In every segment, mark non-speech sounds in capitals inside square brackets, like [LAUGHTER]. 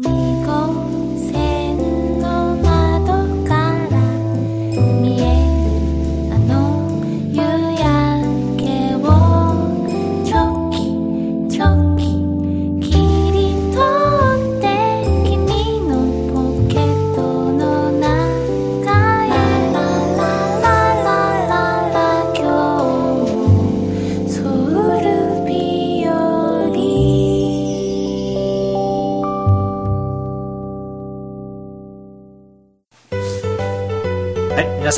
2号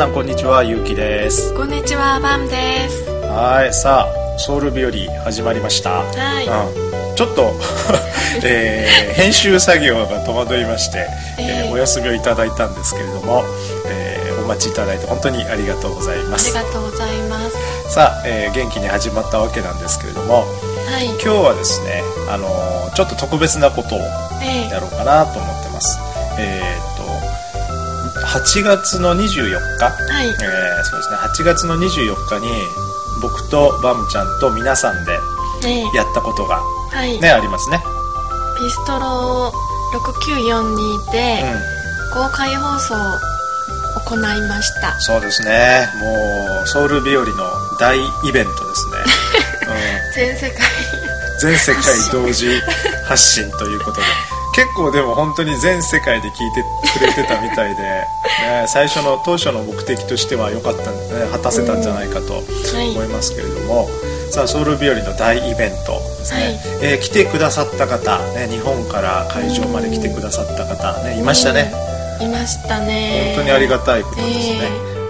さんこんにちは、ゆうきです。こんにちは、バムです。はい、さあ、ソウル日和始まりました。はい。うん、ちょっと、[LAUGHS] えー [LAUGHS] 編集作業が戸惑いまして、えーええお休みをいただいたんですけれども、えーお待ちいただいて本当にありがとうございまありす。がとうございます。さあ、えー元気に始まったわけなんですけれども、はい。今日はですね、あのーちょっと特別なことをええやろうかなと思って8月の24日、はい。えーそうですね。8月の24日に僕とバムちゃんと皆さんでええ。やったことがはい。ねありますね。ピストロ6942でうん。公開放送を行いました。そうですね。もうソウル日和の大イベントですね、[LAUGHS] 全世界。うん、全世界同時発信ということで結構でも本当に全世界で聞いてくれてたみたいで、[LAUGHS] ね、最初の当初の目的としては良かった、ね、果たせたんじゃないかとはい。思いますけれども、さあソウル日和の大イベントですね、はい。えー来てくださった方、ね、日本から会場まで来てくださった方、ね、いましたね、いましたね。本当にありがたいことですね、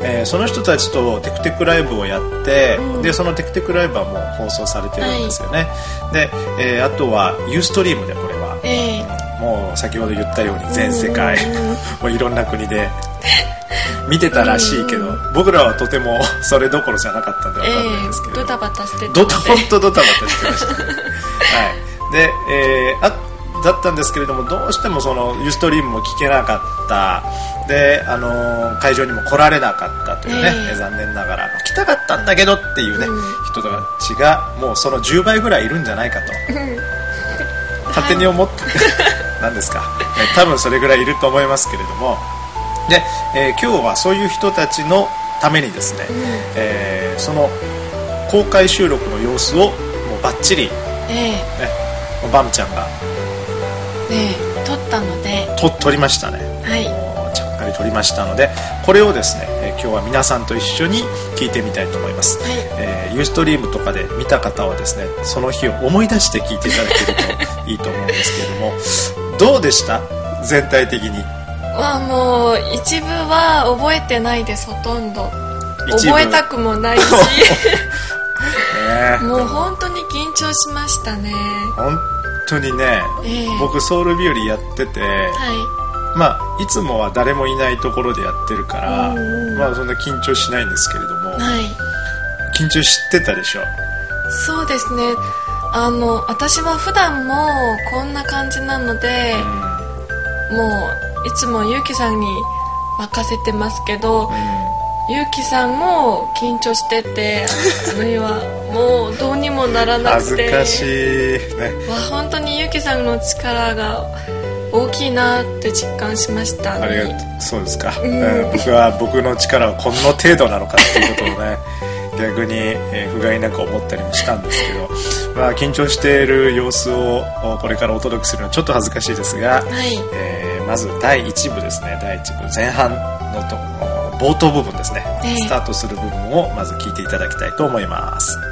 えー。その人たちとテクテクライブをやって、うん。でそのテクテクライブはもう放送されてるんですよね、で、えーあとはユーストリームでこれは。ええもう先ほど言ったように全世界うん。もういろんな国で見てたらしいけど僕らはとてもそれどころじゃなかったんでえ分かんないんですけえれどドタバタしてたドタ本当ドタバタしてました。ねはい。で、えーあだったんですけれどもどうしてもそのユーストリームも聞けなかった。で、あのー会場にも来られなかったというね、ええ残念ながら。来たかったんだけどっていうね、うん。人たちがもうその10倍ぐらいいるんじゃないかと。勝手に思って [LAUGHS] 何ですか、ね [LAUGHS] 多分それぐらいいると思いますけれども。で、えー今日はそういう人たちのためにですね、えーその公開収録の様子をもうバッチリ、ね、え。もうバムちゃんがえええ撮ったので、と撮りましたね。はい。ちゃっかり撮りましたのでこれをですね、えー今日は皆さんと一緒に聞いてみたいと思います、はい。えーユーストリームとかで見た方はですねその日を思い出して聞いていただけるといいと思うんですけれどもどうでした？全体的に。まあもう一部は覚えてないですほとんど。覚えたくもないし。[LAUGHS] ねもう本当に緊張しましたね。本当にねええ。僕ソウル日和やってて、はまあいつもは誰もいないところでやってるから、まあそんな緊張しないんですけれども、いはい。緊張してたでしょ？そうですねあの私は普段もこんな感じなので、もういつもゆうきさんに任せてますけど、ゆうきさんも緊張しててあるいはもうどうにもならな恥くて。ずかしい。ね。わ本当にゆうきさんの力が大きいなって実感しました。ありがとう。そうですか、うん。僕は僕の力はこの程度なのかっていうことをね逆に、えー不甲斐なく思ったりもしたんですけど、まあ、緊張している様子をおこれからお届けするのはちょっと恥ずかしいですが、はい。えーまず第1部ですね。第1部前半のと冒頭部分ですね、ええ。スタートする部分をまず聞いていただきたいと思います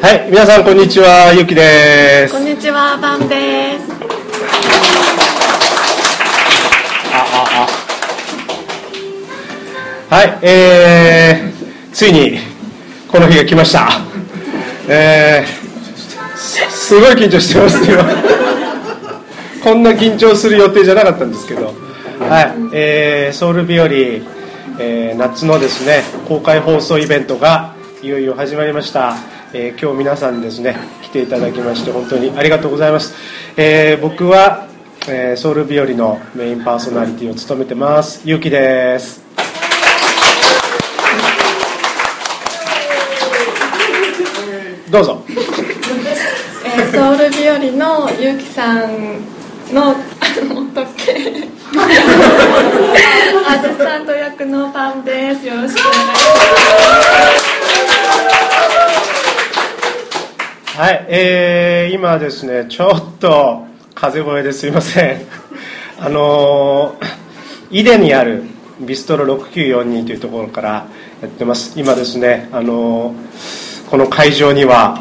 はい、皆さんこんにちは、ゆきです。こ。んにちはバンです。はい、えー、ついにこの日が来ました。えー、すごい緊張してます今こんな緊張する予定じゃなかったんですけど。はい、えー、ソウル日和、えー夏のですね公開放送イベントがいよいよ始まりました、えー今日皆さんですね来ていただきまして本当にありがとうございます、えー僕は、えーソウル日和のメインパーソナリティを務めてますゆうきです。どうぞ。えーソウル日和のゆうきさんのおっとっけ。[LAUGHS] アシスタント役のパンです。よろしくお願いしはい、えー、今ですね、ちょっと風声ですいません。[LAUGHS] あのー、井出にあるビストロ6942というところからやってます。今ですね、あのーこの会場には、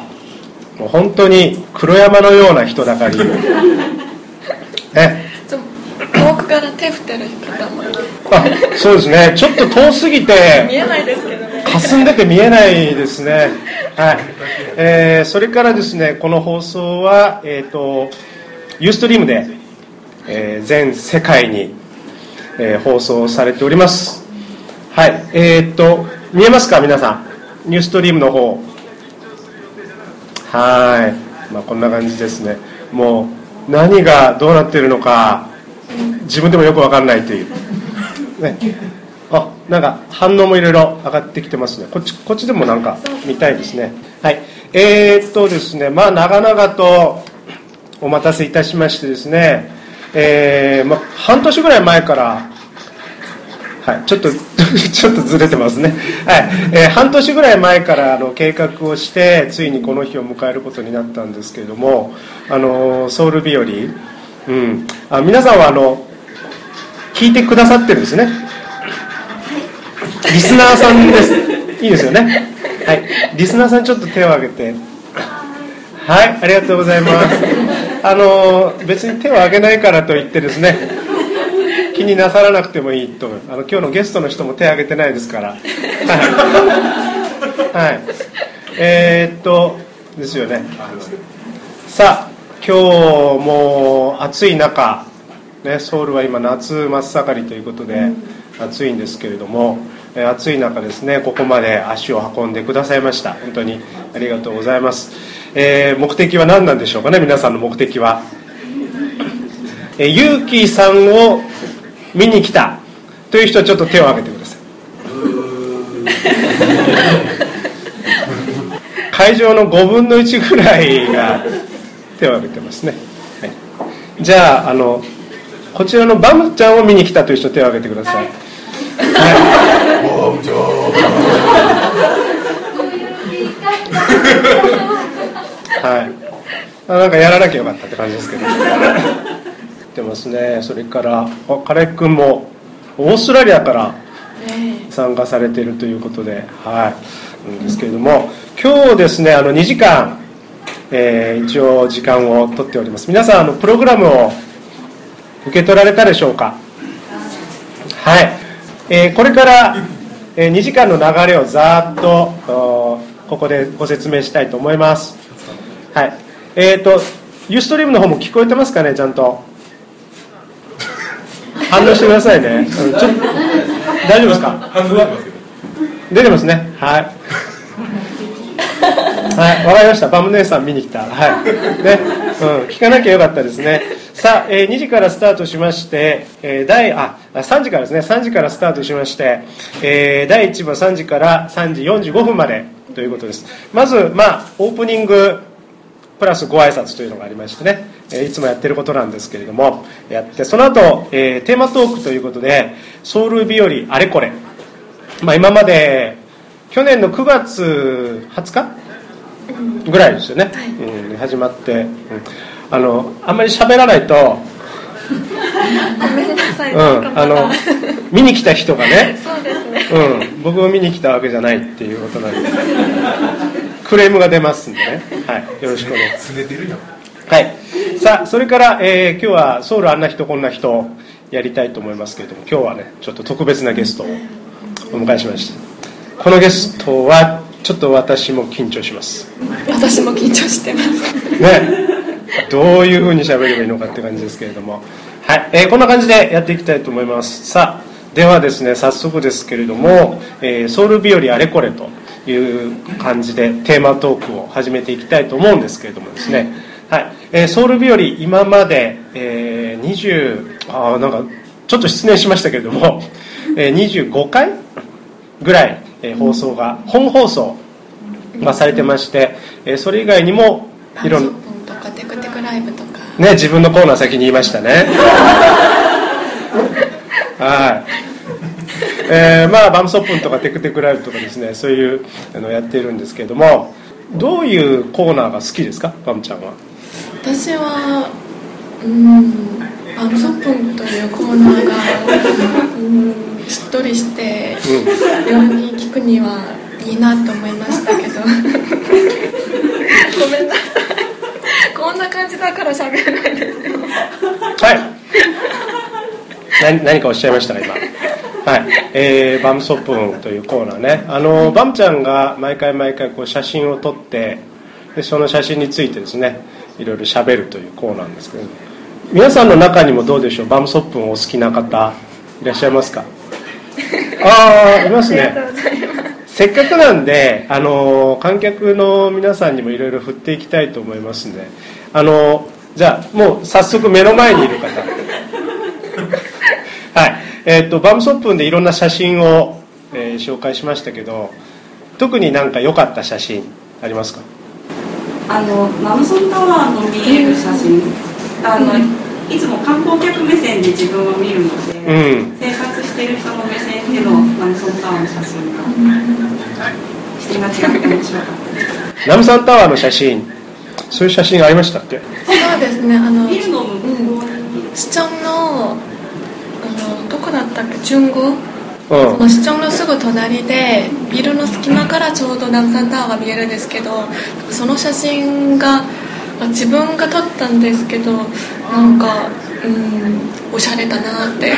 もう本当に黒山のような人だかり。[LAUGHS] ね、遠くから手振ってる方もあ、そうですね、ちょっと遠すぎ見て、えないですけどね霞んでて見えないですね。はい。えーそれからですね、この放送は、えっ、と、ユーストリームで、えー全世界に、えー放送されております。はい。えっ、と、見えますか？皆さん。ニューストリームの方。はい。まあ、こんな感じですね。もう、何がどうなってるのか、自分でもよくわかんないという。ね。あ、なんか反応もいろいろ上がってきてますね。こっち、こっちでもなんか見たいですね。はい。えー、っとですね、まあ、長々とお待たせいたしましてですね、えー、まあ、半年ぐらい前から、はい、ちょっと、[LAUGHS] ちょっとずれてますね。はい、えー半年ぐらい前からあの計画をして、ついにこの日を迎えることになったんですけれども、あの、ソウル日和、うん、あ皆さんはあの、聞いてくださってるんですね。リスナーさんです。いいですよね。はい、リスナーさんちょっと手を挙げて。はい、ありがとうございます。あの、別に手を挙げないからといってですね、気になさらなくてもいいと思うあの今日のゲストの人も手を挙げてないですからはい、はい、えーっとですよねさあ今日も暑い中、ね、ソウルは今夏真っ盛りということで暑いんですけれども暑い中ですねここまで足を運んでくださいました。本当にありがとうございます、えー目的は何なんでしょうかね皆さんの目的は。えーゆうきさんを見に来た。という人はちょっと手を挙げてください。会場の5分の1ぐらいが手を挙げてますね、はい、じゃああのこちらのバムちゃんを見に来たという人手を挙げてください、はいあなんかやらなきゃよかったって感じですけど。ってますねそれからあカレッ君もオーストラリアから参加されているということではい。なんですけれども今日ですねあの2時間、えー一応時間を取っております。皆さんあのプログラムを受け取られたでしょうか？はい、えーこれから、えー2時間の流れをざーっとおここでご説明したいと思います。はい。えっ、とユーストリームの方も聞こえてますかねちゃんと。[LAUGHS] 反応してくださいね、うんちょ大丈夫ですか？出てますね。はい。[LAUGHS] はい、わかりました。バム姉さん見に来た。はい。ね、うん、聞かなきゃよかったですね。さあ、えー2時からスタートしまして、えー第、あ、あ3時からですね、3時からスタートしまして、えー第1部は3時から3時45分までということです。まず、まあ、オープニング、プラスご挨拶というのがありましてね、えーいつもやってることなんですけれども、やって、その後、えーテーマトークということで、ソウル日和あれこれ。まあ、今まで、去年の9月20日ぐらいですよね、うん、始まって、うんあのあんまり喋らないと、ごめんなさい、うん、あの見に来た人がね、そうですね。うん、僕を見に来たわけじゃないっていうことなんでクレームが出ますんでね、はい、よろしくお願い。しますはい、さあそれから、えー今日はソウルあんな人こんな人やりたいと思いますけれども今日はねちょっと特別なゲストをお迎えしました。このゲストはちょっと私も緊張します。私も緊張してます。ね [LAUGHS] どういうふうに喋ればいいのかって感じですけれども。はい、えーこんな感じでやっていきたいと思います。さあではですね早速ですけれども「えーソウル日和あれこれ」という感じでテーマトークを始めていきたいと思うんですけれどもですね、はい。えーソウル日和今まで、えー20あーなんかちょっと失念しましたけれども、えー25回ぐらい、えー放送が本放送がされてまして、えーそれ以外にもいろんなイブとか。ね自分のコーナー先に言いましたね。[LAUGHS] はい。えーまあバムソップンとかテクテクライブとかですねそういうあのやっているんですけれどもどういうコーナーが好きですか？バムちゃんは。私はうんアムソップンというコーナーが、うん、しっとりしてよに聞くにはいいなと思いましたけど。[LAUGHS] ごめんなさいこんな感じだから喋れないですよ。はい。何何かおっしゃいましたか今？はい、えーバムソップンというコーナーね。あのバムちゃんが毎回毎回こう写真を撮ってでその写真についてですねいろいろ喋るというコーナーなんですけど皆さんの中にもどうでしょう？バムソップンお好きな方いらっしゃいますか？ああいますね。せっかくなんであの観客の皆さんにもいろいろ振っていきたいと思いますんであのじゃあもう早速目の前にいる方。[LAUGHS] はい。えっとバムソップンでいろんな写真を、えー紹介しましたけど特になんか良かった写真ありますか？あのマムソンタワーの見える写真。あの、いつも観光客目線で自分を見るので、うん。生活してる人の目線でのマムソンタワーの写真が視点が違って面白かったです。ナムサンタワーの写真そういう写真ありましたっけ？そうですねあのビルの向こうに市長のあのどこだったっけ？中宮うん。の市長のすぐ隣でビルの隙間からちょうど南山タワーが見えるんですけどその写真がまあ自分が撮ったんですけどなんかうんおしゃれだなって。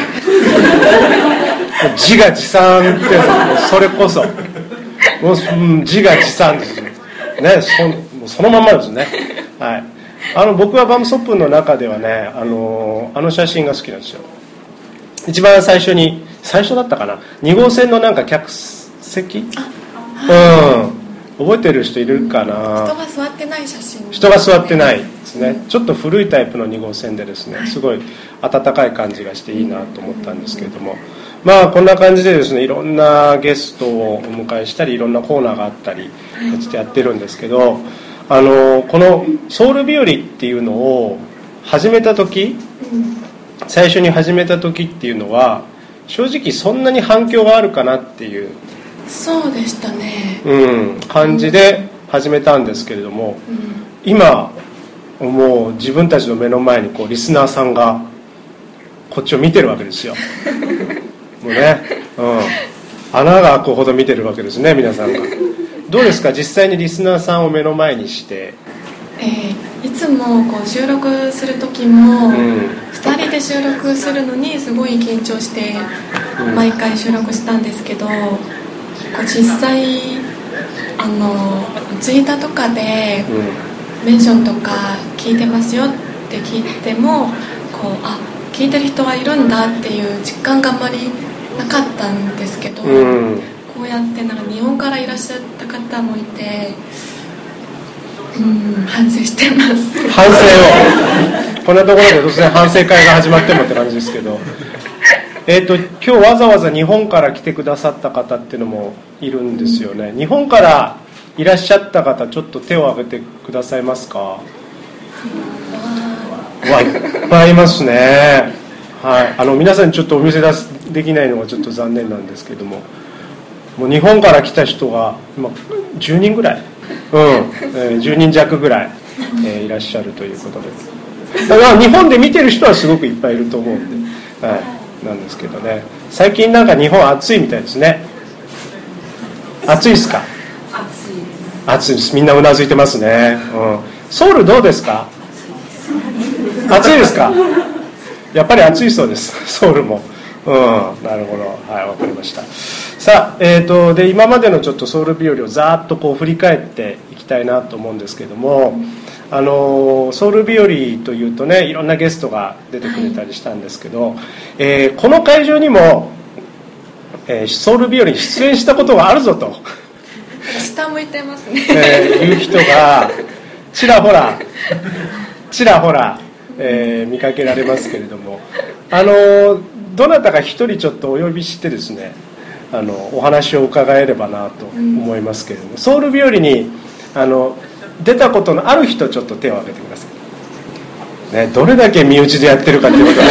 自画自賛ってそれこそ。もううん自画自賛ですね。ねそそのまんまですね。[LAUGHS] はい。あの僕はバムソップンの中ではねあのあの写真が好きなんですよ。一番最初に最初だったかな。2号線のなんか客席？うん。覚えてる人いるかな？人が座ってない写真。人が座ってないですね。ちょっと古いタイプの2号線でですねすごい温かい感じがしていいなと思ったんですけれども。まあこんな感じでですねいろんなゲストをお迎えしたりいろんなコーナーがあったりしてやってるんですけどあのこの「ソウル日和」っていうのを始めた時最初に始めた時っていうのは正直そんなに反響があるかなっていう、そうでしたね。うん、感じで始めたんですけれども、今もう自分たちの目の前にこうリスナーさんがこっちを見てるわけですよ。[LAUGHS] もうね、うん、穴が開くほど見てるわけですね皆さんがどうですか？実際にリスナーさんを目の前にして。えーいつもこう収録する時も、ん。2人で収録するのにすごい緊張して毎回収録したんですけど、こう実際あのツイッターとかでうメンションとか聞いてますよって聞いてもこうあ聞いてる人がいるんだっていう実感があまりなかったんですけど、ん、うん、こうやってなんか日本からいらっしゃった方もいてうん反省してます。反省を。こんなところで突然反省会が始まってもって感じですけど。えっ、と今日わざわざ日本から来てくださった方っていうのもいるんですよね。日本からいらっしゃった方ちょっと手を挙げてくださいますか？わいっぱいいますね。はい。あの皆さんにちょっとお見せ出すできないのがちょっと残念なんですけどももう日本から来た人が今10人ぐらい。うん、えー10人弱ぐらい、えーいらっしゃるということで。だから日本で見てる人はすごくいっぱいいると思うんで、はい、なんですけどね。最近なんか日本暑いみたいですね。暑いですか？暑いです。暑いです。みんなうなずいてますね、うん、ソウルどうですか？暑いです。か？やっぱり暑いそうです。ソウルもうん、なるほど、はい、わかりました。さあ、えっ、と、で、今までのちょっとソウル日和をざーっとこう振り返っていきたいなと思うんですけども。あのソウル日和というとね、いろんなゲストが出てくれたりしたんですけど、えーこの会場にも。えーソウル日和に出演したことがあるぞと、下向いてますねえーいう人がちらほらちらほら、えー見かけられますけれどもあのどなたか一人ちょっとお呼びしてですねあのお話を伺えればなと思いますけれども、ソウル日和にあの出たことのある人ちょっと手を挙げてください、ね、どれだけ身内でやってるかっていうことね。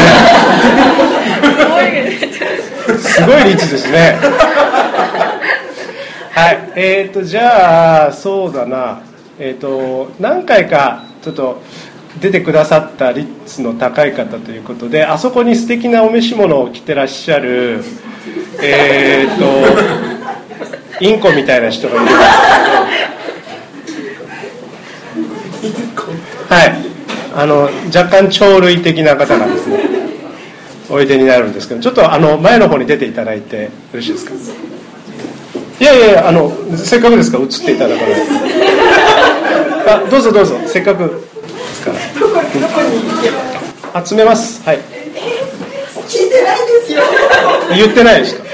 すごい率ですね。はい。えー、とじゃあそうだな。えっ、と何回かちょっと出てくださった率の高い方ということであそこに素敵なお召し物を着てらっしゃるえっ、とインコみたいな人がいるんです。けどはい。あの若干鳥類的な方がですねおいでになるんですけどちょっとあの前の方に出ていただいてよろしいですか？いやいやいやあのせっかくですから映っていただかないと。あどうぞどうぞせっかく。集めます。はい。聞いてないんですよ。言ってないですか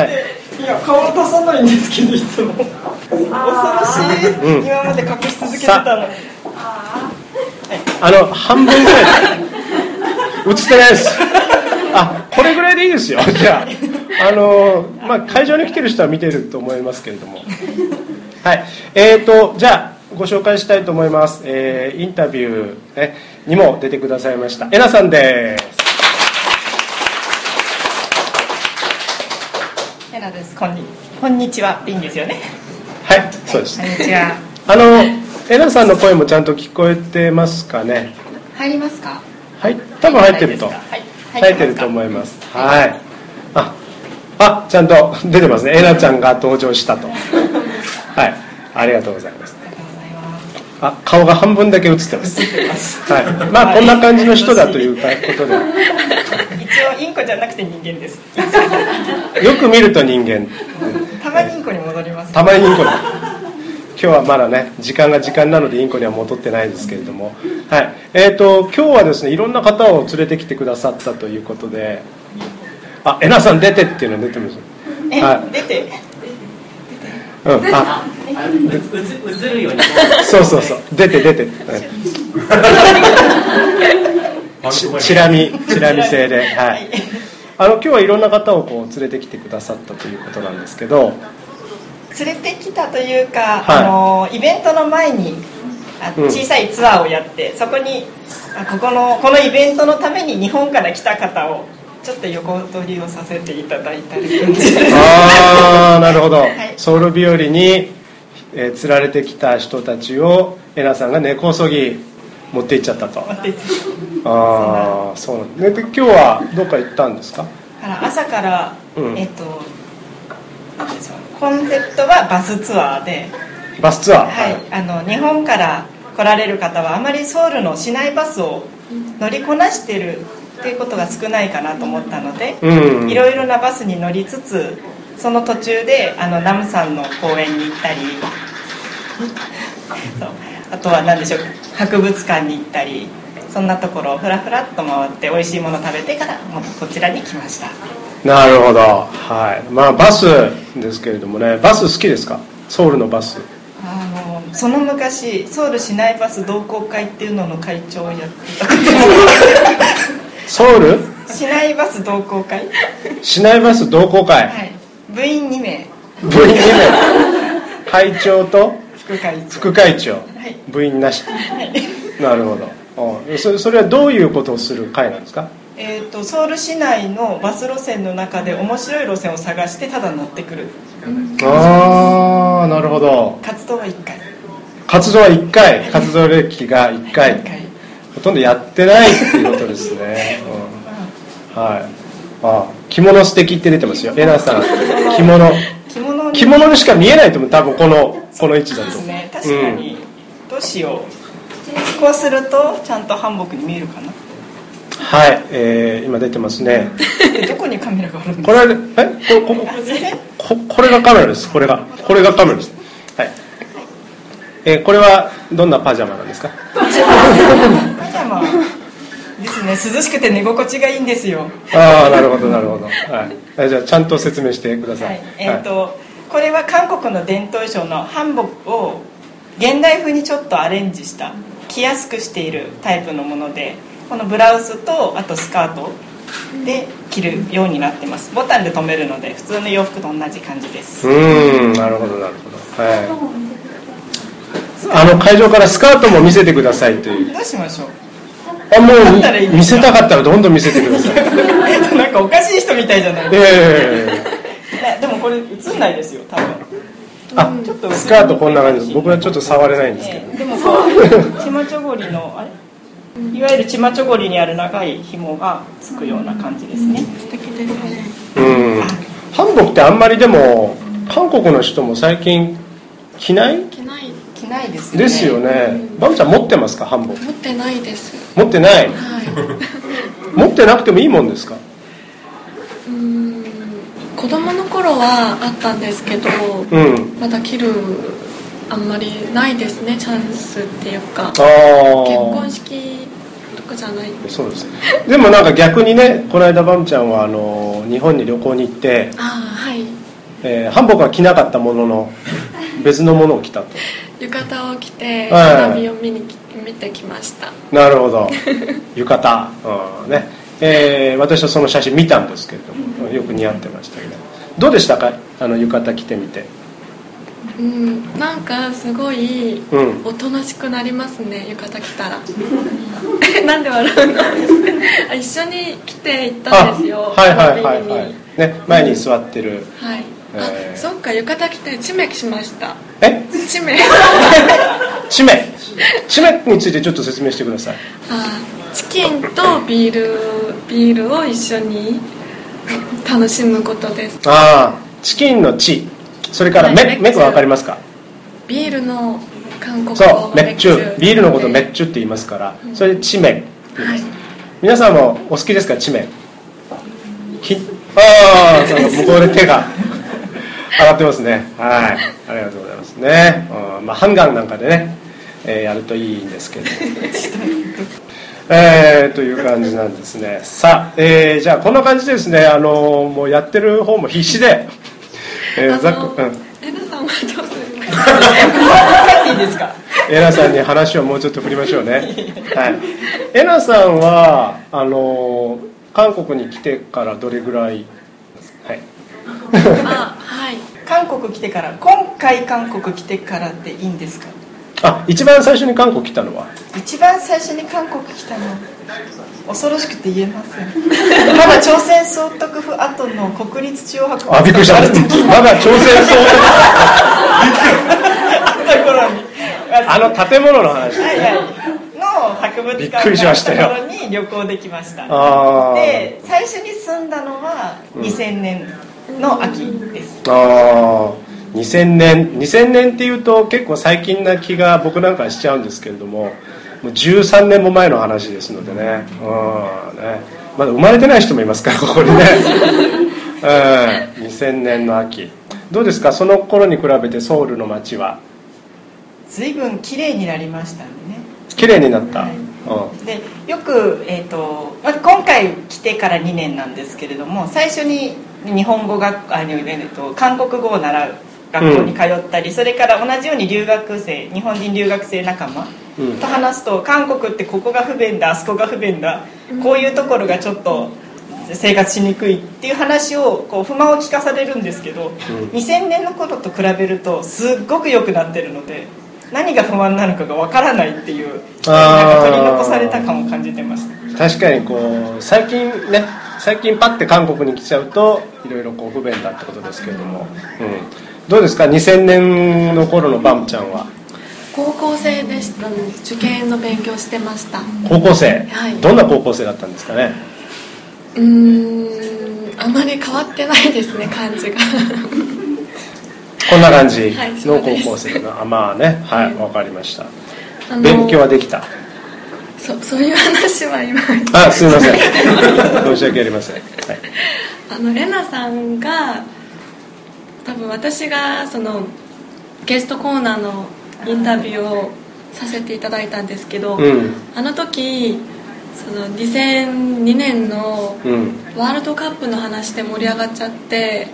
はい。いや、顔出さないんですけど、いつも。恐ろしい。うん。今まで隠し続けてたのに。あの半分ぐらい。映ってないです。あこれぐらいでいいですよ。じゃああの、まあ、会場に来てる人は見てると思いますけれども。はい。えーとじゃあご紹介したいと思います、えーインタビュー、ね、にも出てくださいました。えなさんです。ヘラです。こんにこんにちは。でいいんですよね。はいそうです。こんにちは。あのえなさんの声もちゃんと聞こえてますかね？入りますか？はい多分入ってると。はい。入ってると思います。はい。ああちゃんと出てますね。えなちゃんが登場したと。はい。ありがとうございますあ顔が半分だけ映ってます。[LAUGHS] はい。まあこんな感じの人だということで。一応インコじゃなくて人間です。[LAUGHS] よく見ると人間。たまにインコに戻ります。たまにインコに。今日はまだね時間が時間なのでインコには戻ってないですけれども。はい。えー、と今日はですねいろんな方を連れてきてくださったということで。あえなさん出てっていうの出てます。え、は出て？うん。あ映るようにそうそうそう。出て出て、チラ見チラ見制で。はい。あの今日はいろんな方をこう連れてきてくださったということなんですけど。連れてきたというか、はい。あのイベントの前に小さいツアーをやって、そこにあここのこのイベントのために日本から来た方をちょっと横取りをさせていただいたりああなるほど、い。ソウル日和に、えー釣られてきた人たちをえなさんが根こそぎ持って行っちゃったと。ああそうなんでで今日はどっか行ったんですか？朝から、うん。えっとコンセプトはバスツアーで、バスツアー？はい、あの日本から来られる方はあまりソウルの市内バスを乗りこなしてるっていうことが少ないかなと思ったので、うん。いろいろなバスに乗りつつその途中であのナムさんの公園に行ったりそう。あとは何でしょう博物館に行ったりそんなところをふらふらっと回って美味しいもの食べてからもうこちらに来ました。なるほど。はい。まあバスですけれどもねバス好きですか？ソウルのバス。あのその昔ソウル市内バス同好会っていうのの会長をやってた。こ [LAUGHS] とソウル？市内バス同好会？市内バス同好会、はい。部員2名。部員2名。[LAUGHS] 会長と？副会長。副会長、い。部員なし。はい。なるほど。あそそれはどういうことをする会なんですか？えー、とソウル市内のバス路線の中で面白い路線を探してただ乗ってくる。ああなるほど。活動は1回。活動は1回。活動歴が1回。1回。ほとんどやってないっていうことですね、うん、はい。あ着物素敵って出てますよ。えなさん着物。着物に。着物にしか見えないと思う。多分このこの位置だと。ですね。確かに、どうしよう。こうするとちゃんと韓国に見えるかな。はい、えー今出てますね。で [LAUGHS] どこにカメラがあるんですこれえ？こここここれがカメラです。これがこれがカメラです。はい、えーこれはどんなパジャマなんですか？パジャマですね。涼しくて寝心地がいいんですよ。ああなるほどなるほど、はい。え、じゃあちゃんと説明してください、はい、えっ、と、これは韓国の伝統衣装のハンボクを現代風にちょっとアレンジした着やすくしているタイプのものでこのブラウスとあとスカートで着るようになってます。ボタンで留めるので普通の洋服と同じ感じです。うーんなるほどなるほど。はい。あの会場からスカートも見せてくださいという。どうしましょうあもう見せたかったらどんどん見せてください。[LAUGHS] なんかおかしい人みたいじゃない。ですええか、ね、でもこれ映んないですよ多分。あちょっとスカートこんな感じです。僕はちょっと触れないんですけど、えーでもこうチマチョゴリのあれ？いわゆるチマチョゴリにある長い紐がつくような感じですね。素敵ですね。うん。韓国ってあんまりでも韓国の人も最近着ない？着ない。着ないですよね。ですよね。バムちゃん持ってますか韓国持ってないです。持ってない？はい。[LAUGHS] 持ってなくてもいいもんですか？うーん子供の頃はあったんですけどうん。まだ着るあんまりないですねチャンスっていうか。結婚式とかじゃない。そうですでもなんか逆にねこの間バムちゃんはあの日本に旅行に行って、ああはい。えー、韓国は着なかったものの別のものを着たと浴衣を着てはい花火を見にき見てきました。なるほど。[LAUGHS] 浴衣、うんね。えー私はその写真見たんですけれどもよく似合ってましたけど。どうでしたか？あの浴衣着てみて。うんなんかすごいうん。おとなしくなりますね浴衣着たら。え [LAUGHS] なんで笑うの？[LAUGHS] あ一緒に来て行ったんですよはいはいはいはい、ね、前に座ってる。はい。あ、えー。そっか浴衣着てチメしました。え？チメ。[LAUGHS] チメ。チメについてちょっと説明してください。あチキンとビールビールを一緒に楽しむことです。ああチキンのチ。それからメはいメッチュメは分かりますかビールの韓国語そうメッチュビールのことメッチュって言いますから。それでチメって言い皆さんもお好きですか？チメ。ひああ向こうで手が上がってますね。はい。ありがとうございますね、うん。まあ、ハンガンなんかでね、えーやるといいんですけど。[LAUGHS] えーという感じなんですね。さあ、えーじゃあこんな感じでですねあのもうやってる方も必死で、えーあざっくうん。のエナさんはどうするんですか？帰っていいですかエナさんに話をもうちょっと振りましょうね。はい。エナさんはあの韓国に来てからどれぐらい？はい。韓国来てから今回韓国来てからでいいんですか？あ、一番最初に韓国来たのは？一番最初に韓国来たの恐ろしくて言えません。まだ朝鮮総督府後の国立中央博物あ、びっくりした。まだ朝鮮総あった頃に。あの建物の話。はいはい。の博物館くりしましたよ。があった頃に旅行できました。で最初に住んだのは2000年の秋です、ああ。2000年2000年っていうと結構最近な気が僕なんかしちゃうんですけれどももう13年も前の話ですのでね,、うん、ね。まだ生まれてない人もいますからここにね、[LAUGHS] うん、2000年の秋。どうですか？その頃に比べてソウルの街は？随分綺麗になりましたね。綺麗になった、はい。うん。でよく、えーとまあ、今回来てから2年なんですけれども最初に日本語学あ、えーと韓国語を習う学校に通ったり、それから同じように留学生日本人留学生仲間うん。と話すと韓国ってここが不便だあそこが不便だこういうところがちょっと生活しにくいっていう話をこう不満を聞かされるんですけど、2000年の頃と比べるとすっごく良くなってるので何が不満なのかがわからないっていうなんか取り残された感を感じてました。確かにこう最近ね最近パッて韓国に来ちゃうといろいろこう不便だってことですけれども、うん、どうですか？2000年の頃のバムちゃんは。高校生でしたので受験の勉強してました。高校生、はい。どんな高校生だったんですかね？うーんあまり変わってないですね感じが。こんな感じはいの高校生だな、あまあね。はいわかりました。勉強はできた？そそういう話は今あすみません。申し訳ありません、はい、あのレナさんが多分私がそのゲストコーナーのインタビューをさせていただいたんですけど、うん。あの時その2002年のうん。ワールドカップの話で盛り上がっちゃって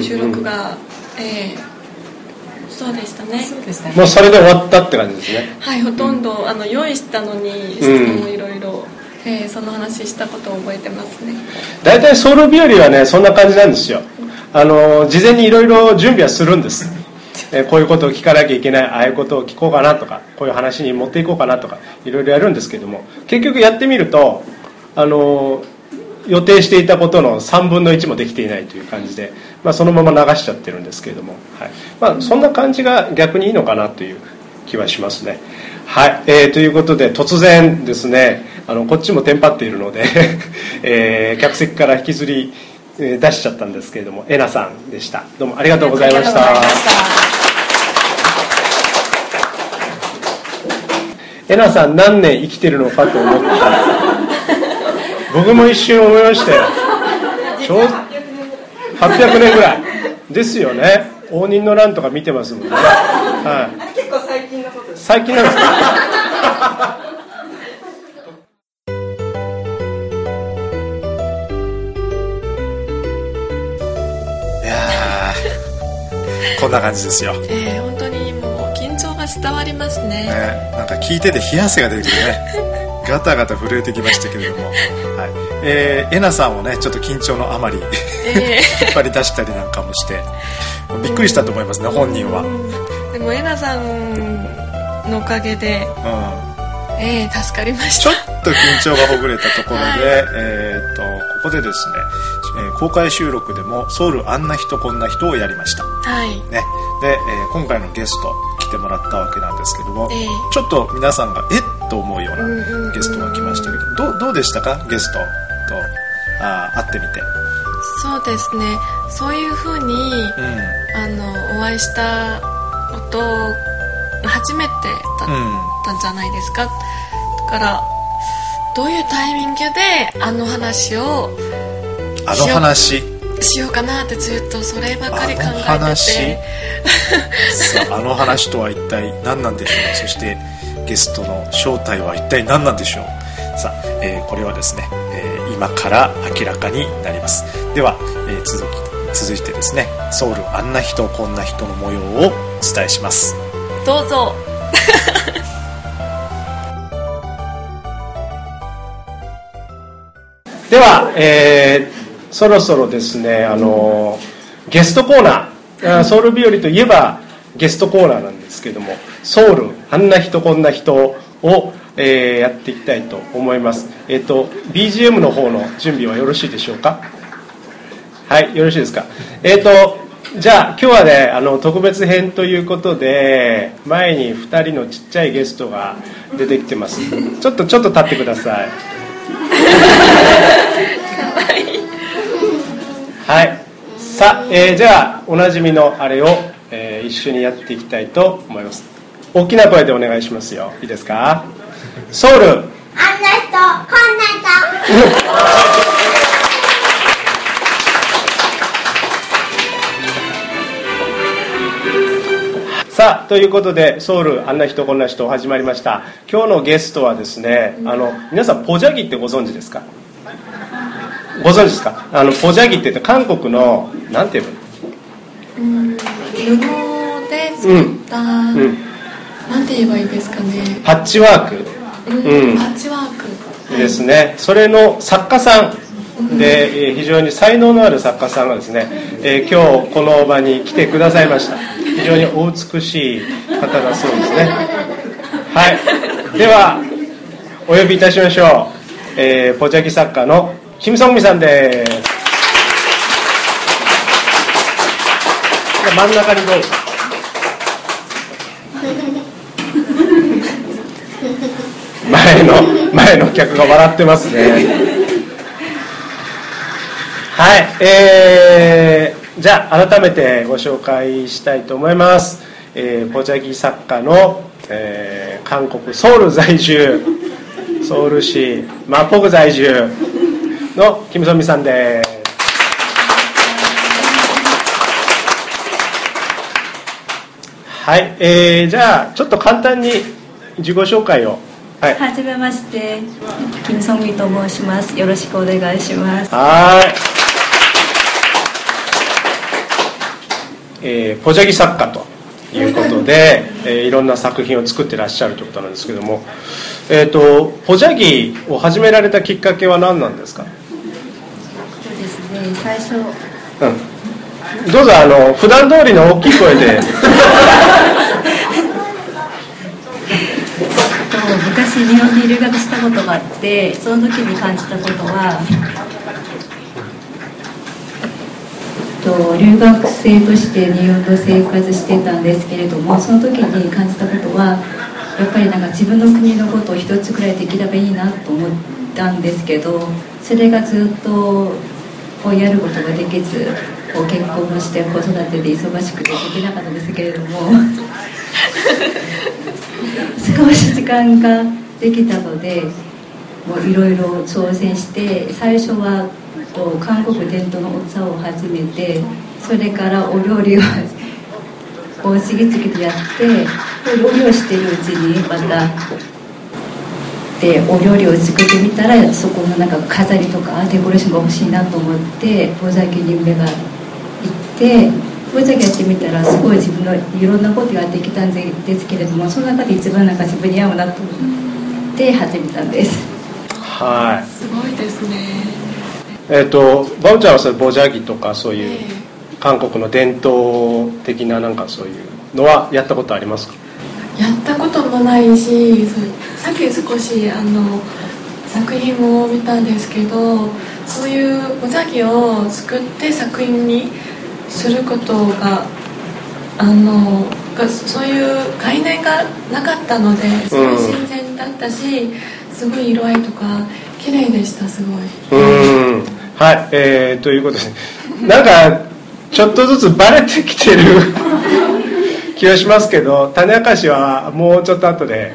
収録が、ええそうでしたね。そうでしたね。もうそれで終わったって感じですね。はいほとんど、あの用意したのに質問をいろいろええその話したことを覚えてますね。大体ソウル日和はねそんな感じなんですよ。あの事前にいろいろ準備はするんです。[LAUGHS] えーこういうことを聞かなきゃいけないああいうことを聞こうかなとかこういう話に持っていこうかなとかいろいろやるんですけども結局やってみるとあの予定していたことの3分の1もできていないという感じで、まあ、そのまま流しちゃってるんですけれども、はい。まあ、そんな感じが逆にいいのかなという気はしますね。はい、えーということで突然ですねあのこっちもテンパっているので、[LAUGHS] えー客席から引きずりえー出しちゃったんですけれどもえなさんでした。どうもありがとうございました。えなさん何年生きてるのかと思った。僕も一瞬思いましたよ [LAUGHS] 800年ぐらい。ですよね。応仁の乱とか見てますもんね、はい、結構最近のことです最近なんです。かいやーこんな感じですよ、ね、ええ本当にもう緊張が伝わりますね。なんか聞いてて冷や汗が出てくるねガタガタ震えてきましたけれども、はい。えー、えなさんをねちょっと緊張のあまり。え引っ張り出したりなんかもして。びっくりしたと思いますね本人は、でもえなさんのおかげでええ助かりましちょたっと緊張がほぐれたところで、[LAUGHS] はい。えー、とここでですね、えー公開収録でも「ソウルあんな人こんな人」をやりました、はい。ね。でえー今回のゲスト来てもらったわけなんですけども、ええ。ちょっと皆さんがえっと思うよううんうんうなん。ゲストが来ましたけど、どうどうでしたか？ゲストと。あー会ってみて。そうですね。そういうふうにうん。あのお会いしたこと初めてだったん。じゃないですか、だからどういうタイミングであの話をあの話？しようかなってずっとそればかり考えて話？てさああの話とは一体何なんでしょう？そしてゲストの正体は一体何なんでしょう？さあ、えーこれはですね、えー今から明らかになります。では、えー続き続いてですねソウルあんな人こんな人の模様をお伝えします。どうぞ。[LAUGHS] では、えーそろそろですねあのゲストコーナーソウル日和といえばゲストコーナーなんですけどもソウルあんな人こんな人を、えーやっていきたいと思います。えっ、と BGM の方の準備はよろしいでしょうか？はいよろしいですか？えっ、とじゃあ今日はねあの特別編ということで前に2人のちっちゃいゲストが出てきてます。ちょっとちょっと立ってください。はい。さあ、えーじゃあ、おなじみのあれを、えー一緒にやっていきたいと思います。大きな声でお願いしますよ。いいですか？ソウル。あんな人こんな [LAUGHS] さあ、ということで、ソウル、あんな人こんな人始まりました。今日のゲストはですね、あの、皆さん、ポジャギってご存知ですか？ご存知ですか？あの、ポジャギって言って韓国の、なんて言えばいい？うん布で作った、うん。なんて言えばいいですかね。パッチワーク。うん、うん。パッチワーク。ですね、それの作家さん。で、えー非常に才能のある作家さんがですね、えー今日この場に来てくださいました。非常にお美しい方だそうですね。はい。ではお呼びいたしましょう、えーポチャギ作家のキム・ソンミさんです。真ん中にどうぞ前の前の客が笑ってますね。はいえー、じゃあ改めてご紹介したいと思います、えー、ポチャギ作家の、えー韓国ソウル在住ソウル市マポグ在住のキム・ソンミさんです。はい、えー、じゃあちょっと簡単に自己紹介をはい。はじめまして、キムソンミと申します。よろしくお願いします。はい、えー、ポジャギ作家ということで、えーいろんな作品を作ってらっしゃるということなんですけども、えー、とポジャギを始められたきっかけは何なんですか、そうですね、最初、うん、どうぞあの普段通りの大きい声で [LAUGHS] と昔日本に留学したことがあって、その時に感じたことは、えっと留学生として日本で生活してたんですけれども、その時に感じたことは、やっぱりなんか自分の国のことを一つくらいできればいいなと思ったんですけど、それがずっとこうやることができず、こう結婚もして子育てで忙しくてできなかったんですけれども。[LAUGHS] 少し時間ができたのでいろいろ挑戦して最初は韓国伝統のお茶を始めてそれからお料理を [LAUGHS] こう次々とやってで料理をしているうちにまたでお料理を作ってみたらそこのなんか飾りとかデコレーションが欲しいなと思って大崎に目が行って大崎やってみたらすごい自分のいろんなことができたんですけれどもその中で一番なんか自分に合うなと思って始めたんです。はい。すごいですね。えっ、とバオちゃんはそれボジャギとかそういうえ韓国の伝統的ななんかそういうのはやったことありますか？やったこともないしさっき少しあの作品も見たんですけどそういうお座ぎを作って作品にすることがあのがそういう概念がなかったのですごい新鮮だったし、すごい色合いとか綺麗でしたすごい。うん。はい、えー、ということで。なんかちょっとずつバレてきてる [LAUGHS] 気がしますけど種明かしはもうちょっと後で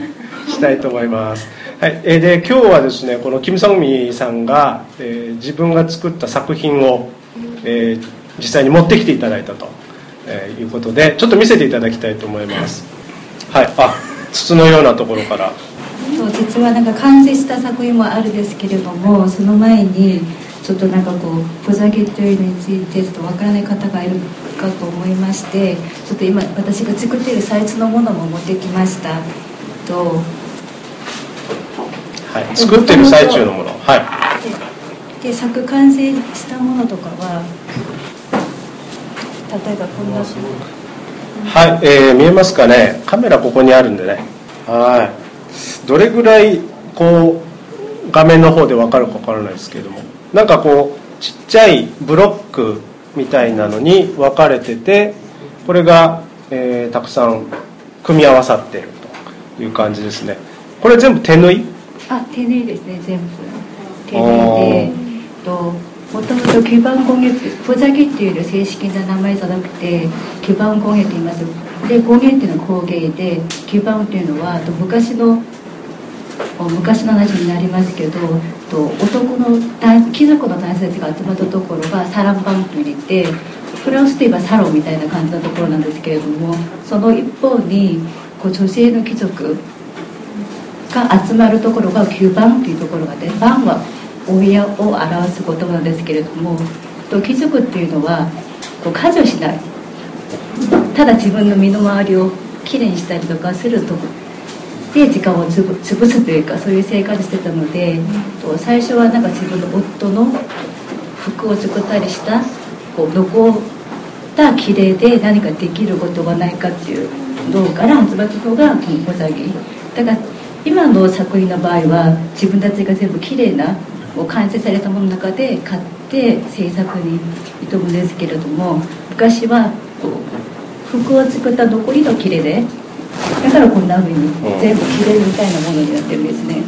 したいと思います、はい、えーで今日はですねこのキム・ソンミさんが、えー自分が作った作品を、えー実際に持ってきていただいたと、えーいうことでちょっと見せていただきたいと思います。はい。あ筒のようなところから。実はなんか完成した作品もあるんですけれどもその前にちょっとなんかこうポザゲというのについてちょっとわからない方がいるかと思いましてちょっと今私が作っているサイズのものも持ってきました。と。はい、作ってる最中のもの。はい。で作完成したものとかは例えばこんなはい、えー見えますかね？カメラここにあるんでね。はい。どれぐらいこう画面の方で分かるか分からないですけれども。なんかこうちっちゃいブロックみたいなのに分かれててこれが、えーたくさん組み合わさっているという感じですね。これ全部手縫い？あ手縫いですね全部。手縫いでともともと基盤工芸ってポザギっていう正式な名前じゃなくて基盤工芸って言います。で工芸っていうのは工芸で基盤っていうのはと昔の昔の話になりますけどと男の貴族の男性たちが集まったところがサランバンと入れてフランスといえばサロンみたいな感じのところなんですけれどもその一方にこう女性の貴族が集まるところが9番というところがで番は親を表す言葉ですけれども貴族っていうのはこう家事をしないただ自分の身の回りをきれいにしたりとかするとで時間をつぶ潰すというかそういう生活してたので最初はなんか自分の夫の服を作ったりしたこう残った綺麗で何かできることがないかっていうのから始まったのがこの小ザギだから今の作品の場合は自分たちが全部綺麗なこう完成されたものの中で買って制作に挑むんですけれども昔はこう服を作った残りの綺麗でだからこんな風に全部綺麗みたいなものになってるんですね。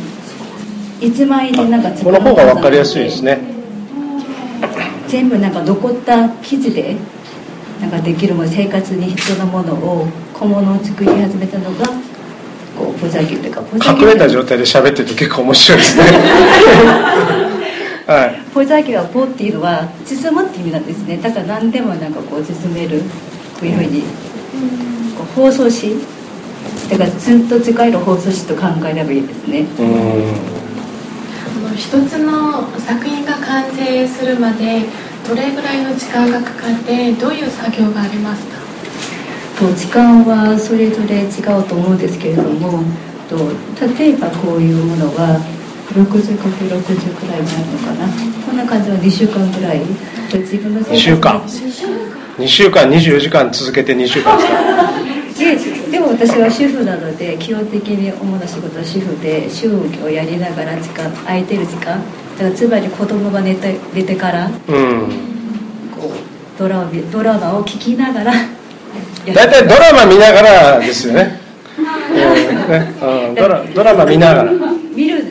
一枚でなんか作この方が分かりやすいですね。全部なんか残った生地でなんかできるもの生活に必要なものを小物を作り始めたのがというかポザギ隠れた状態で喋ってると結構面白いですね。[LAUGHS] はい。ポザギはポっていうのは包むって意味なんですね。だから何でもなんかこう包めるこういうふうにこう包装紙だからずっと使える包装紙と考えればいいですね。うん。あの一つの作品が完成するまでどれぐらいの時間がかかってどういう作業がありますか？と時間はそれぞれ違うと思うんですけれどもと例えばこういうものは 60×60 くらいになるのかな。こんな感じは2週間ぐらい。と自分の生活2週間。2週間。24時間続けて2週間ですか？[LAUGHS] ででも私は主婦なので基本的に主な仕事は主婦で主婦をやりながら時間空いてる時間。だからつまり子供が寝て寝てからうん。こうドラマドラマを聞きながら大体ドラマ見ながらですよね,、うん。ね。うん、ドラドラマ見ながら。見る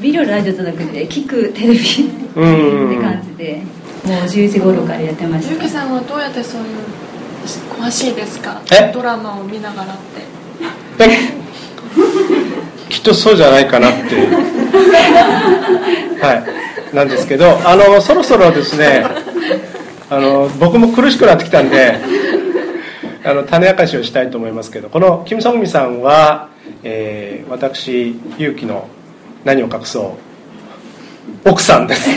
見るラジオじゃなくて聞くテレビってうん感じでもう10時頃からやってました。ゆうきさんはどうやってそういう詳しいですか？え？ドラマを見ながらって。できっとそうじゃないかなってはい。なんですけどあのそろそろですねあの僕も苦しくなってきたんであの種明かしをしたいと思いますけどこのキム・ソンミさんは、えー私勇気の何を隠そう奥さんです。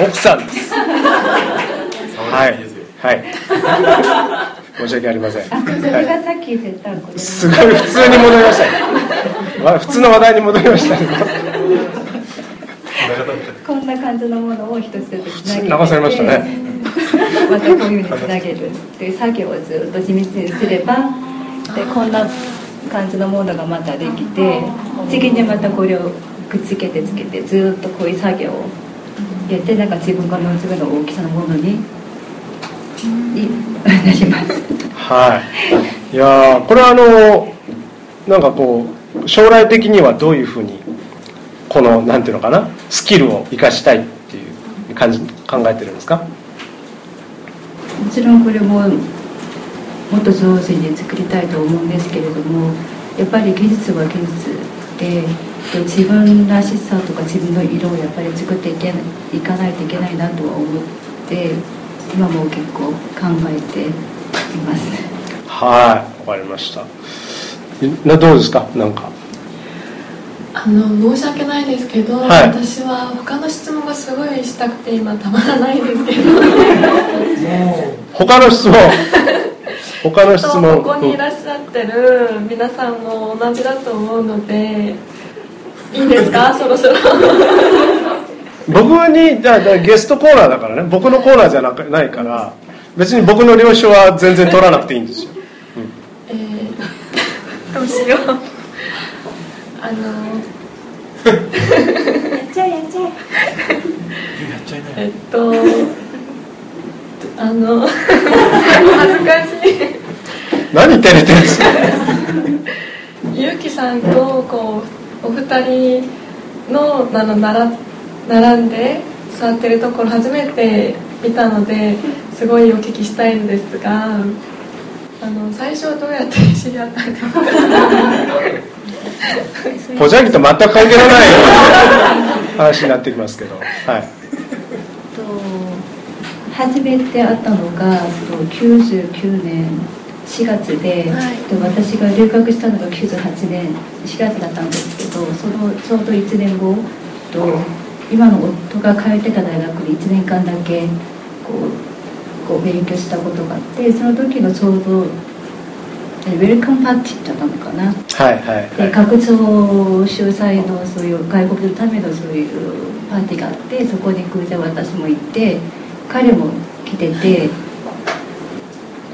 奥さんです。はい。はい。申し訳ありません、あそれはいがさっき言ったことすごい普通に戻りました。ねわ普通の話題に戻りました。ね [LAUGHS] こんな感じのものを一つずつつなげて流されましたね。またこういうふうにつなげるという作業をずっと地道にすればでこんな感じのものがまたできて次にまたこれをくっつけてつけてずっとこういう作業をやってなんか自分が望むの大きさのものにになります。はい。いやーこれはあのなんかこう将来的にはどういうふうにこのなんていうのかなスキルを生かしたいっていう感じ考えてるんですか？もちろんこれももっと上手に作りたいと思うんですけれどもやっぱり技術は技術でで自分らしさとか自分の色をやっぱり作っていけないいかないといけないなとは思って今も結構考えています。はいわかりました。などうですか？なんかあの申し訳ないですけど、はい。私は他の質問がすごいしたくて今たまらないんですけど。[LAUGHS] 他の質問。[LAUGHS] 他の質と問ここにいらっしゃってる皆さんも同じだと思うのでいいですか？[LAUGHS] そろそろ。僕にじゃゲストコーナーだからね。僕のコーナーじゃなくないから別に僕の了承は全然取らなくていいんですよ。えー、どうしようあのえっとあの恥ずかしい。何照れてるんですか？ゆうきさんとこうお二人のあのなら並んで座ってるところ初めて見たのですごいお聞きしたいんですがあの最初はどうやって知り合ったんですか？ポジャギと全く関係のない話になってきますけど。はい。と初めて会ったのがと99年4月で,、はい。で私が留学したのが98年4月だったんですけどそのちょうど1年後と今の夫が通ってた大学に1年間だけこうこう勉強したことがあってその時のちょうどえウェルカムパーティーだったのかな。はいはいはい。で学長主催のそういう外国のためのそういうパーティーがあってそこに偶然私も行って彼も来てて。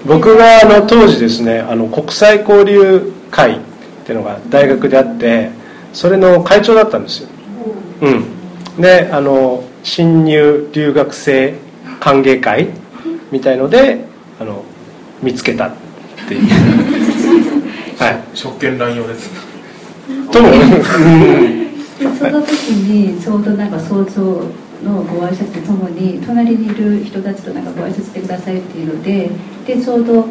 僕があの当時ですねあの国際交流会っていうのが大学であってそれの会長だったんですよ。うん。であの新入留学生歓迎会みたいのであの見つけたっていう [LAUGHS] はい。職権乱用です。と [LAUGHS] その時にちょうどなんか早朝のご挨拶とともに隣にいる人たちとなんかご挨拶してくださいっていうのででちょうど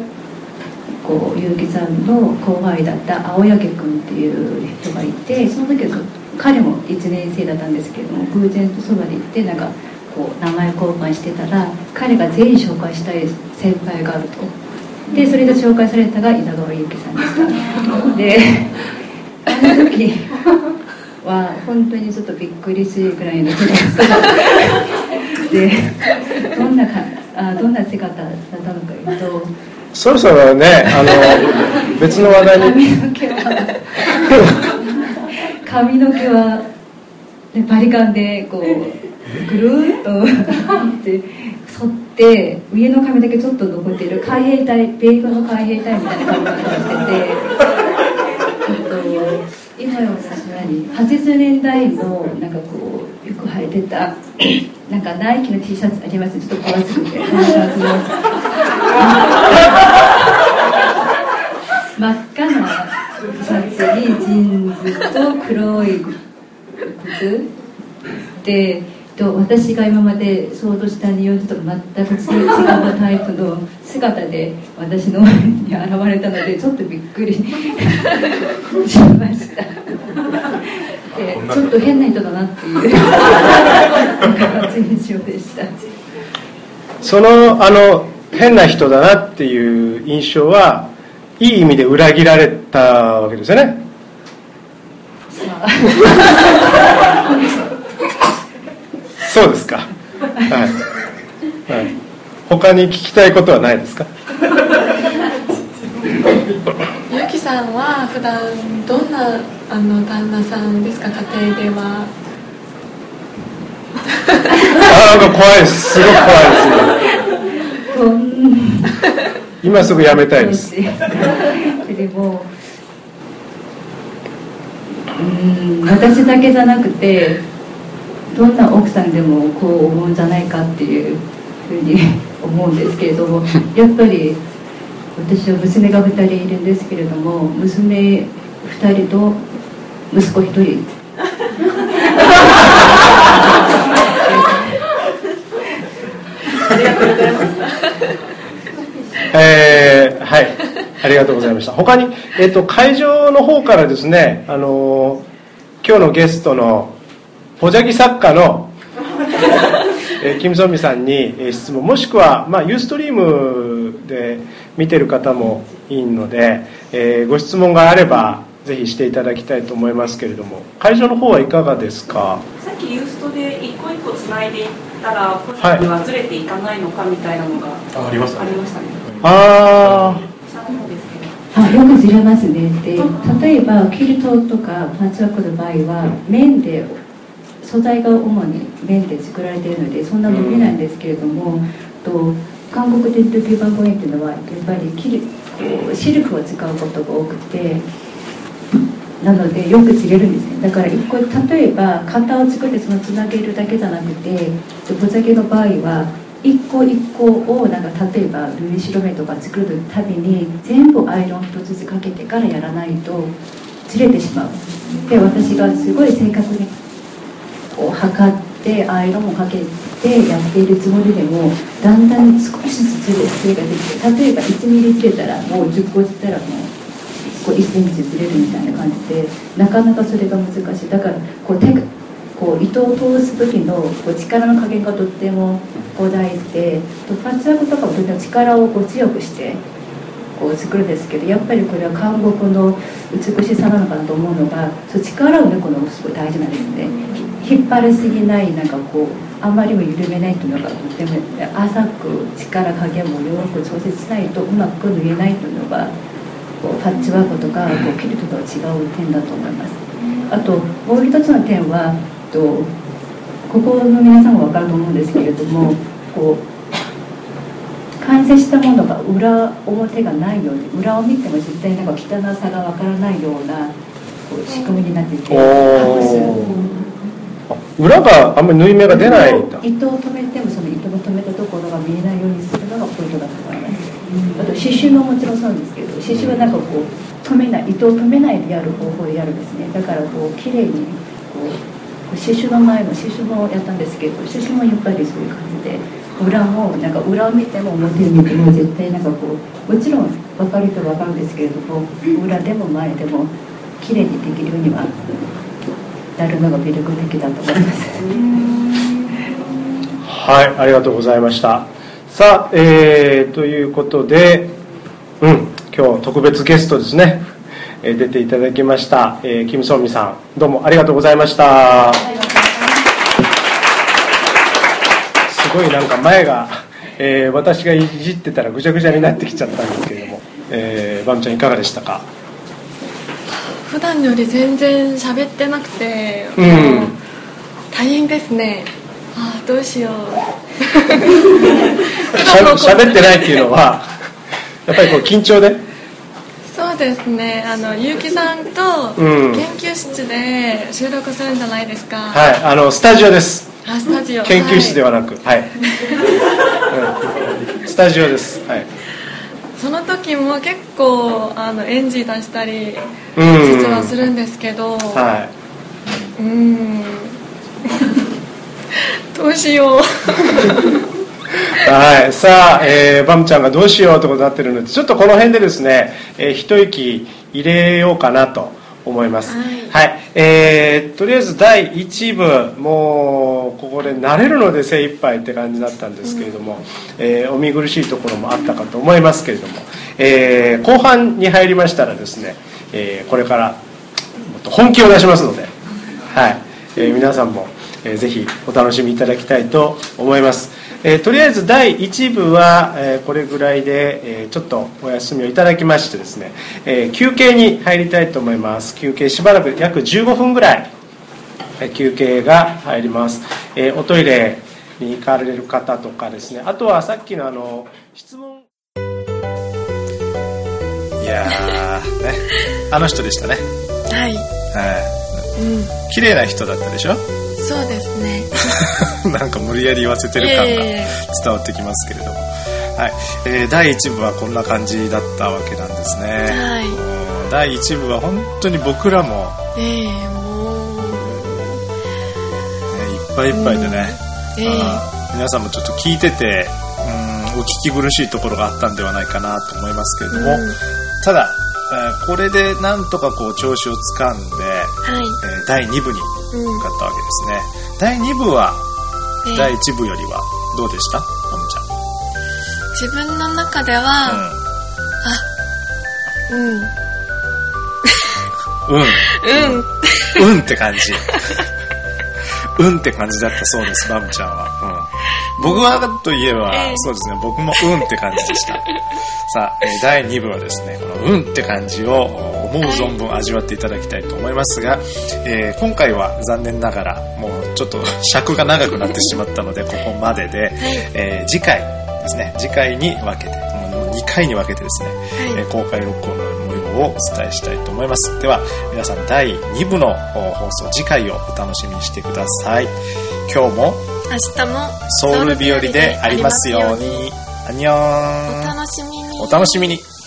こう結城さんの後輩だった青柳君っていう人がいてその時は彼も1年生だったんですけども偶然とそばで行ってなんかこう名前交換してたら彼が全員紹介したい先輩があるとでそれで紹介されたが稲川祐希さんでした。であの時は本当にちょっとびっくりするぐらいの人でどんなかあどんな姿だったのかいうとそろそろねあの別の話題に。髪の毛は髪の毛は、ね、バリカンでこうぐるーっとって沿って上の髪だけちょっと残っている海兵隊米軍の海兵隊みたいな髪型をしててちょっと今はさすがに80年代のなんかこうよく履いてた [COUGHS] なんかナイキの T シャツあります？ちょっと分厚くて。真っ赤なシャツにジーンズと黒い靴。でと私が今まで想像した日本人と全く違うタイプの姿で私の前に現れたのでちょっとびっくりしました。でちょっと変な人だなっていう印象でした。そのあの変な人だなっていう印象はいい意味で裏切られたわけですよね [LAUGHS] そうですか。はい、はい、他に聞きたいことはないですか？ゆきさんは普段どんなあの旦那さんですか？家庭では。あなんか怖いですすごく怖いです今すぐやめたいです。でもうん私だけじゃなくてどんな奥さんでもこう思うんじゃないかっていうふうに思うんですけれども [LAUGHS] やっぱり私は娘が2人いるんですけれども娘2人と息子1人。[LAUGHS] えーはいありがとうございました。他に、えっと会場の方からですねあの今日のゲストのポジャギ作家の、[LAUGHS] えーキム・ソンミさんにえー質問もしくは、まあ、ユーストリームで見てる方もいいので、えーご質問があればぜひしていただきたいと思いますけれども会場の方はいかがですか？さっきユーストで一個一個つないでいったら個人にはずれていかないのかみたいなのがあありますありましたね。あ下の方ですけど。あよくずれますね。で例えばキルトとかパッチワークの場合は綿で素材が主に綿で作られているのでそんな伸びないんですけれども、と韓国伝統基盤公園っていうのはやっぱりキルこうシルクを使うことが多くてなのでよく釣れるんですね。だから一個例えば型を作ってそのつなげるだけじゃなくてボザゲの場合は一個一個をなんか例えば縫い代目とか作るたびに全部アイロン一つずつかけてからやらないとずれてしまう。で私がすごい正確にこう測ってアイロンをかけてやっているつもりでもだんだん少しずつずれができて例えば1ミリずれたらもう10個ずれたらもうこう1センチずれるみたいな感じでなかなかそれが難しいだからこう手がこう糸を通す時のこう力の加減がとってもこう大事でとパッチワークとかもとても力をこう強くしてこう作るんですけどやっぱりこれは韓国の美しさなのかなと思うのがそう力を抜くのがすごい大事なんですね引っ張りすぎないなんかこうあまりも緩めないっていうのがとても浅く力加減もよく調節しないとうまく縫えないというのがこうパッチワークとかこうキルトとは違う点だと思います。あともう一つの点はとここの皆さんも分かると思うんですけれどもこう完成したものが裏表がないように裏を見ても絶対なんか汚さが分からないようなこう仕組みになっていておー。裏があんまり縫い目が出ないんだ。糸を止めてもその糸の止めたところが見えないようにするのがポイントだと思います。あと刺繍ももちろんそうですけど刺繍はなんかこう止めない糸を止めないでやる方法でやるんですね。だからこう綺麗にこう刺繍の前の刺繍もやったんですけど刺繍もやっぱりそういう感じで裏もなんか裏を見ても表を見ても絶対なんかこうもちろん分かる人は分かるんですけれども裏でも前でも綺麗にできるようにはなるのが魅力的だと思います。はい、ありがとうございました。さあ、えー、ということで、うん、今日特別ゲストですね、えー出ていただきました、えーキム・ソンミさん、どうもありがとうございました。すごいなんか前が、えー私がいじってたらぐちゃぐちゃになってきちゃったんですけれども、えー、バムちゃんいかがでしたか？普段より全然喋ってなくて、うん。大変ですね。ああどうしよう。[LAUGHS] しゃ喋ってないっていうのは、やっぱりこう緊張で？そうですね。あの結城さんとうん。研究室で収録するんじゃないですか、はい、あの、スタジオです。あスタジオ。研究室でははなく、はい。うん。スタジオです。はい。いその時も結構あのエンジン出したりうん実はするんですけどはうーん [LAUGHS] どうしようい。[LAUGHS] はい。さあ、えー、バムちゃんがどうしようってことになってるので、ちょっとこの辺でですね、えー一息入れようかなと思います。はい。えーとりあえず第1部、もう、ここで慣れるので精一杯って感じだったんですけれども、えーお見苦しいところもあったかと思いますけれども、えー後半に入りましたらですね、えーこれからもっと本気を出しますので、はい。えー皆さんも、えーぜひお楽しみいただきたいと思います、えーとりあえず第1部は、えーこれぐらいで、えーちょっとお休みをいただきましてですね、えー休憩に入りたいと思います。休憩しばらく約15分ぐらいえー休憩が入ります、えーおトイレに行かれる方とかですね。あとはさっきのあの質問。いやーね。あの人でしたね。はい。はうん。い綺麗な人だったでしょ？そうですね。[LAUGHS] なんか無理やり言わせてる感が伝わってきますけれども、はい。えー第1部はこんな感じだったわけなんですね、はい。第1部は本当に僕らも、ええもう。ね、いっぱいいっぱいでね、ええ。あー皆さんもちょっと聞いててうんお聞き苦しいところがあったんではないかなと思いますけれども、うん。ただ、えーこれでなんとかこう調子をつかんで、はい。えー第2部にったわけですね第2部はええ第1部よりはどうでした？マムちゃん自分の中では、うんうん。うん。うんうんって感じ。うんって感じだったそうです、バムちゃんは。うん。僕はといえば、ええそうですね、僕もうんって感じでした。さあ、えー第2部はですね、このうんって感じを思う存分味わっていただきたいと思いますが、えー今回は残念ながら、もうちょっと [LAUGHS] 尺が長くなってしまったので、ここまでで、えー次回ですね、次回に分けて、もう2回に分けてですね、えー公開録音の模様をお伝えしたいと思います。では、皆さん第2部のお放送、次回をお楽しみにしてください。今日も明日もソウル日和でありますように。アンニョおン。楽しみにお楽しみに。濁